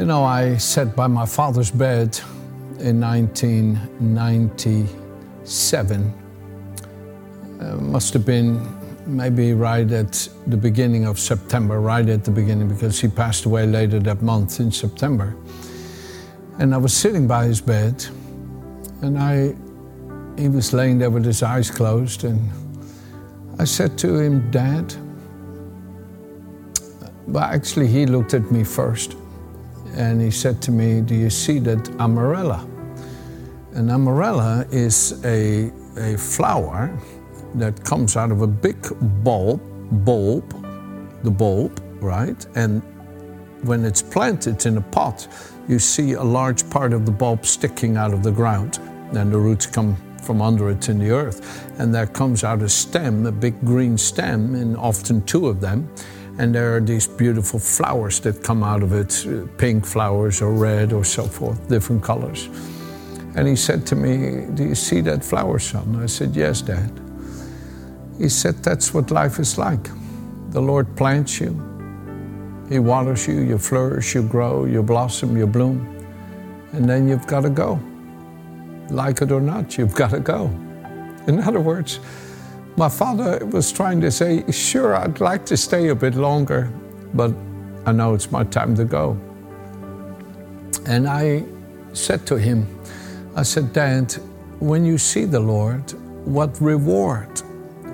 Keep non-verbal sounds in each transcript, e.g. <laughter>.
You know, I sat by my father's bed in 1997. Uh, must have been maybe right at the beginning of September, right at the beginning, because he passed away later that month in September. And I was sitting by his bed, and I, he was laying there with his eyes closed, and I said to him, Dad, but actually, he looked at me first and he said to me, Do you see that amarella? An amarella is a, a flower that comes out of a big bulb, bulb, the bulb, right? And when it's planted in a pot, you see a large part of the bulb sticking out of the ground. Then the roots come from under it in the earth. And there comes out a stem, a big green stem, and often two of them and there are these beautiful flowers that come out of it uh, pink flowers or red or so forth, different colors. And he said to me, Do you see that flower, son? I said, Yes, Dad. He said, That's what life is like. The Lord plants you, He waters you, you flourish, you grow, you blossom, you bloom, and then you've got to go. Like it or not, you've got to go. In other words, my father was trying to say, Sure, I'd like to stay a bit longer, but I know it's my time to go. And I said to him, I said, Dad, when you see the Lord, what reward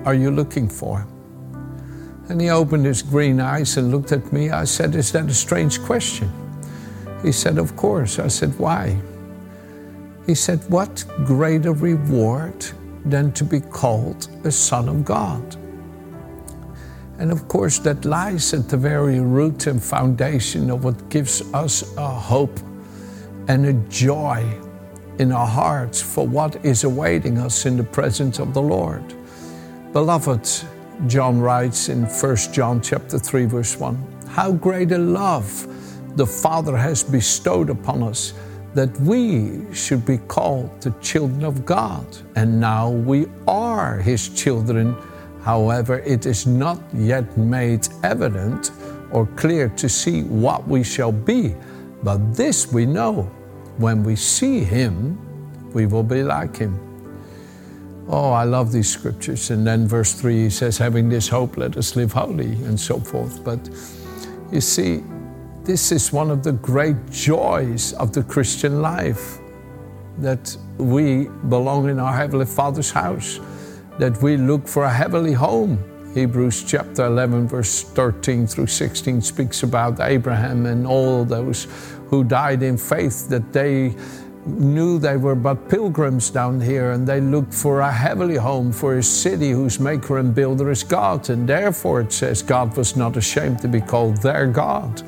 are you looking for? And he opened his green eyes and looked at me. I said, Is that a strange question? He said, Of course. I said, Why? He said, What greater reward than to be called a son of God. And of course, that lies at the very root and foundation of what gives us a hope and a joy in our hearts for what is awaiting us in the presence of the Lord. Beloved, John writes in 1 John chapter 3 verse 1, how great a love the Father has bestowed upon us that we should be called the children of God. And now we are His children. However, it is not yet made evident or clear to see what we shall be. But this we know when we see Him, we will be like Him. Oh, I love these scriptures. And then verse 3 he says, Having this hope, let us live holy, and so forth. But you see, this is one of the great joys of the Christian life that we belong in our Heavenly Father's house, that we look for a heavenly home. Hebrews chapter 11, verse 13 through 16 speaks about Abraham and all those who died in faith, that they knew they were but pilgrims down here and they looked for a heavenly home, for a city whose maker and builder is God. And therefore it says God was not ashamed to be called their God.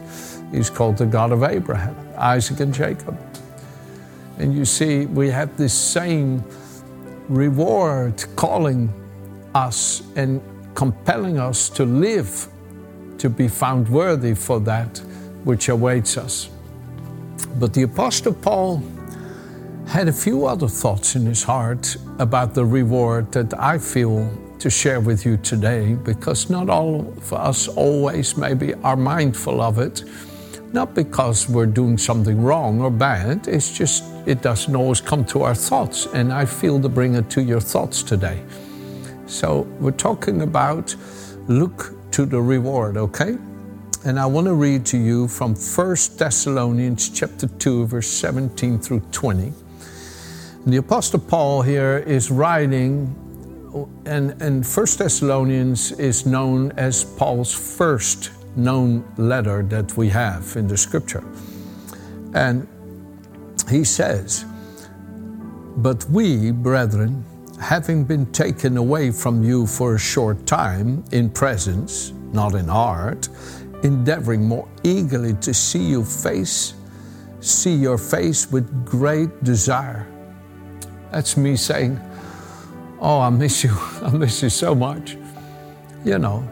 He's called the God of Abraham, Isaac, and Jacob. And you see, we have this same reward calling us and compelling us to live, to be found worthy for that which awaits us. But the Apostle Paul had a few other thoughts in his heart about the reward that I feel to share with you today because not all of us always maybe are mindful of it not because we're doing something wrong or bad, it's just it doesn't always come to our thoughts. And I feel to bring it to your thoughts today. So we're talking about look to the reward, okay? And I want to read to you from 1 Thessalonians chapter 2, verse 17 through 20. And the Apostle Paul here is writing, and, and 1 Thessalonians is known as Paul's first known letter that we have in the scripture. And he says, But we, brethren, having been taken away from you for a short time in presence, not in heart, endeavoring more eagerly to see you face see your face with great desire. That's me saying, Oh, I miss you. <laughs> I miss you so much. You know,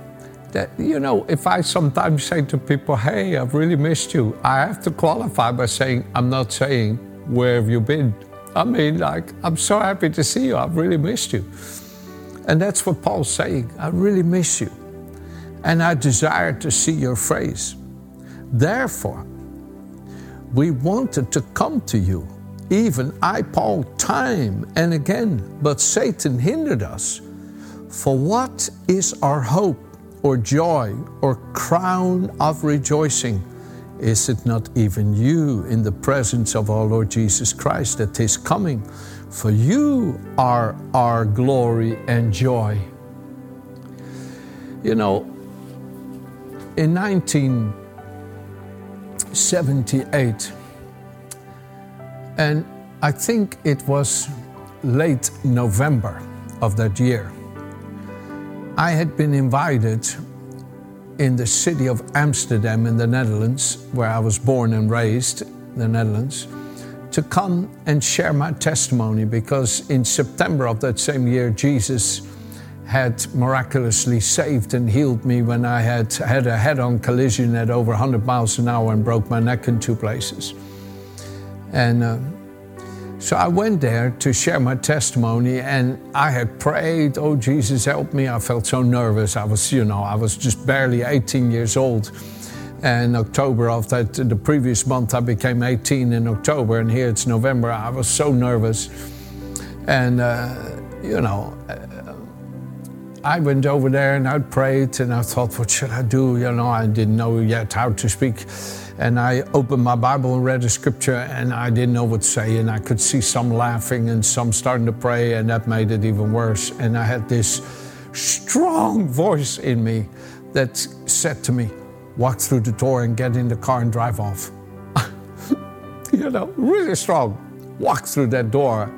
that, you know, if I sometimes say to people, Hey, I've really missed you, I have to qualify by saying, I'm not saying, Where have you been? I mean, like, I'm so happy to see you. I've really missed you. And that's what Paul's saying. I really miss you. And I desire to see your face. Therefore, we wanted to come to you, even I, Paul, time and again, but Satan hindered us. For what is our hope or joy or crown of rejoicing? Is it not even you in the presence of our Lord Jesus Christ at his coming? For you are our glory and joy. You know, in 1978, and I think it was late November of that year, I had been invited in the city of Amsterdam in the Netherlands, where I was born and raised, the Netherlands to come and share my testimony because in September of that same year, Jesus had miraculously saved and healed me when I had had a head on collision at over 100 miles an hour and broke my neck in two places. And uh, so I went there to share my testimony, and I had prayed, Oh, Jesus, help me. I felt so nervous. I was, you know, I was just barely 18 years old. And October of that the previous month I became 18 in October and here it's November. I was so nervous. And uh, you know uh, I went over there and I prayed and I thought what should I do? You know I didn't know yet how to speak and I opened my Bible and read a scripture and I didn't know what to say and I could see some laughing and some starting to pray and that made it even worse and I had this strong voice in me that said to me walk through the door and get in the car and drive off. <laughs> you know, really strong. Walk through that door,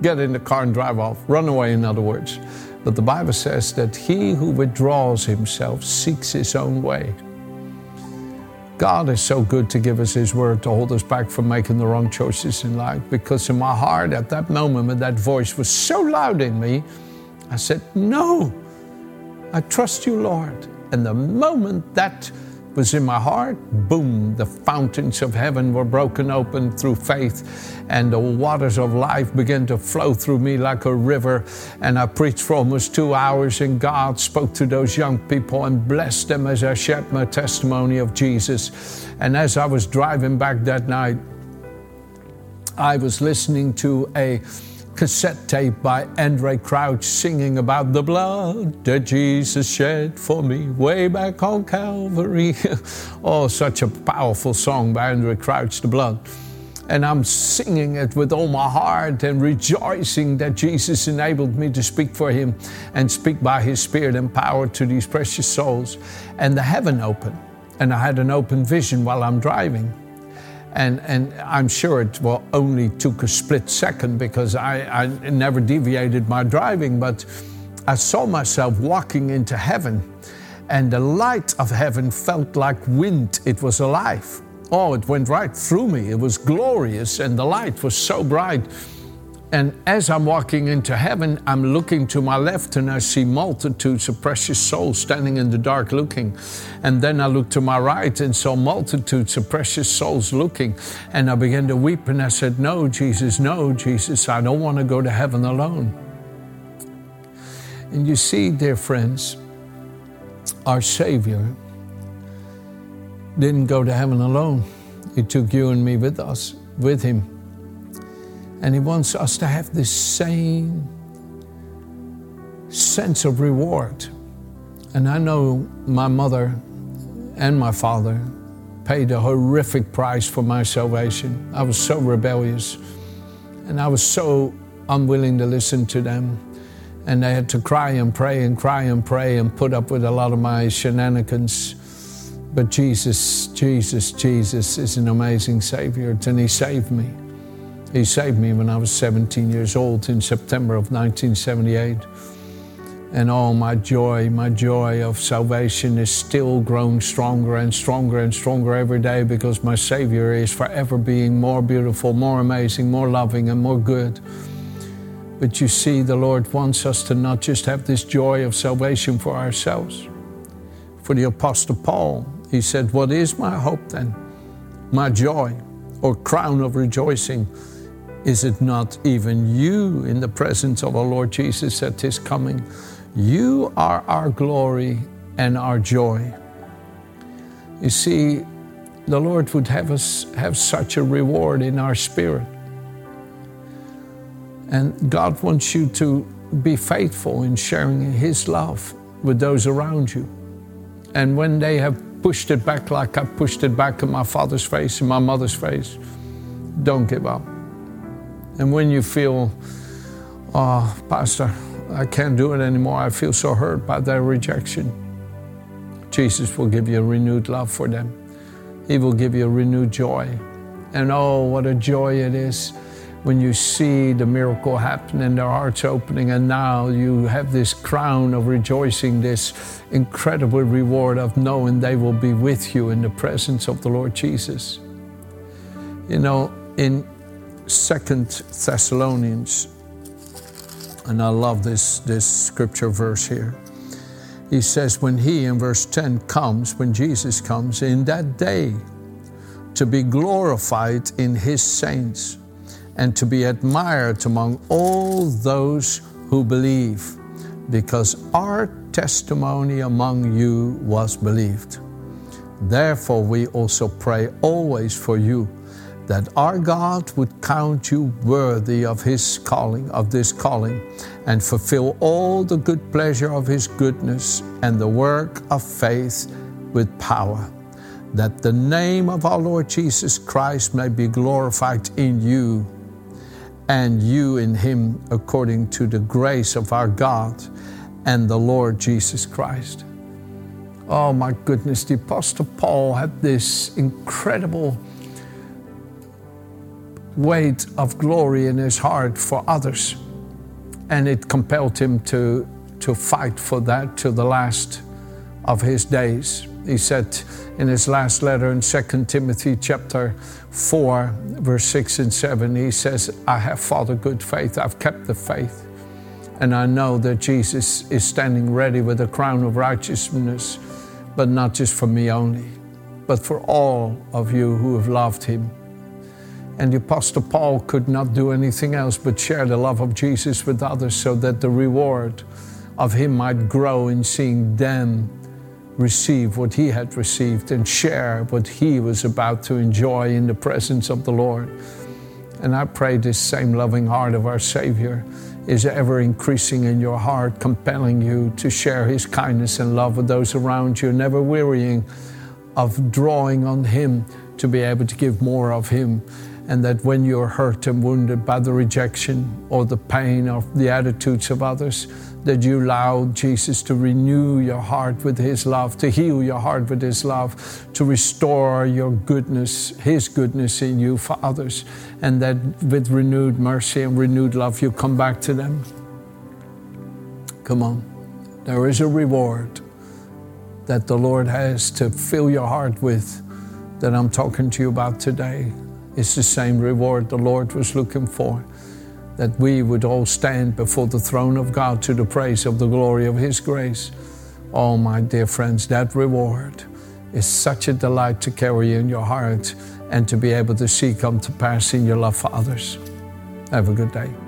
get in the car and drive off. Run away, in other words. But the Bible says that he who withdraws himself seeks his own way. God is so good to give us His word to hold us back from making the wrong choices in life. Because in my heart, at that moment, when that voice was so loud in me, I said, No, I trust you, Lord. And the moment that was in my heart, boom, the fountains of heaven were broken open through faith, and the waters of life began to flow through me like a river. And I preached for almost two hours, and God spoke to those young people and blessed them as I shared my testimony of Jesus. And as I was driving back that night, I was listening to a cassette tape by Andraé Crouch singing about the blood that Jesus shed for me way back on Calvary. <laughs> oh, such a powerful song by Andraé Crouch, The Blood. And I'm singing it with all my heart and rejoicing that Jesus enabled me to speak for Him and speak by His Spirit and power to these precious souls. And the heaven opened, and I had an open vision while I'm driving and, and I'm sure it well, only took a split second because I, I never deviated my driving, but I saw myself walking into heaven, and the light of heaven felt like wind. It was alive. Oh, it went right through me. It was glorious, and the light was so bright. And as I'm walking into heaven, I'm looking to my left and I see multitudes of precious souls standing in the dark looking. And then I look to my right and saw multitudes of precious souls looking. And I began to weep and I said, No, Jesus, no, Jesus, I don't want to go to heaven alone. And you see, dear friends, our Savior didn't go to heaven alone. He took you and me with us, with Him. And He wants us to have this same sense of reward. And I know my mother and my father paid a horrific price for my salvation. I was so rebellious and I was so unwilling to listen to them. And they had to cry and pray and cry and pray and put up with a lot of my shenanigans. But Jesus, Jesus, Jesus is an amazing Savior, and He saved me. He saved me when I was 17 years old in September of 1978. And oh, my joy, my joy of salvation is still growing stronger and stronger and stronger every day because my Savior is forever being more beautiful, more amazing, more loving, and more good. But you see, the Lord wants us to not just have this joy of salvation for ourselves. For the Apostle Paul, he said, What is my hope then? My joy or crown of rejoicing? Is it not even you in the presence of our Lord Jesus at his coming? You are our glory and our joy. You see, the Lord would have us have such a reward in our spirit. And God wants you to be faithful in sharing His love with those around you. And when they have pushed it back like I pushed it back in my father's face and my mother's face, don't give up. And when you feel, oh, Pastor, I can't do it anymore. I feel so hurt by their rejection. Jesus will give you a renewed love for them. He will give you a renewed joy. And oh, what a joy it is when you see the miracle happen and their hearts opening, and now you have this crown of rejoicing, this incredible reward of knowing they will be with you in the presence of the Lord Jesus. You know, in Second Thessalonians and I love this, this scripture verse here. He says, when he, in verse 10, comes, when Jesus comes, in that day, to be glorified in his saints and to be admired among all those who believe, because our testimony among you was believed. Therefore, we also pray always for you that our God would count you worthy of his calling, of this calling, and fulfill all the good pleasure of his goodness and the work of faith with power, that the name of our Lord Jesus Christ may be glorified in you and you in him according to the grace of our God and the Lord Jesus Christ. Oh my goodness, the Apostle Paul had this incredible weight of glory in his heart for others. And it compelled him to, to fight for that to the last of his days. He said in his last letter in 2 Timothy chapter 4, verse 6 and 7, he says, I have fought a good faith, I've kept the faith. And I know that Jesus is standing ready with a crown of righteousness, but not just for me only, but for all of you who have loved him and the Apostle Paul could not do anything else but share the love of Jesus with others so that the reward of him might grow in seeing them receive what he had received and share what he was about to enjoy in the presence of the Lord. And I pray this same loving heart of our Savior is ever increasing in your heart, compelling you to share his kindness and love with those around you, never wearying of drawing on him to be able to give more of him and that when you're hurt and wounded by the rejection or the pain or the attitudes of others, that you allow Jesus to renew your heart with His love, to heal your heart with His love, to restore your goodness, His goodness in you for others, and that with renewed mercy and renewed love, you come back to them. Come on. There is a reward that the Lord has to fill your heart with that I'm talking to you about today. It's the same reward the Lord was looking for that we would all stand before the throne of God to the praise of the glory of His grace. Oh, my dear friends, that reward is such a delight to carry in your heart and to be able to see come to pass in your love for others. Have a good day.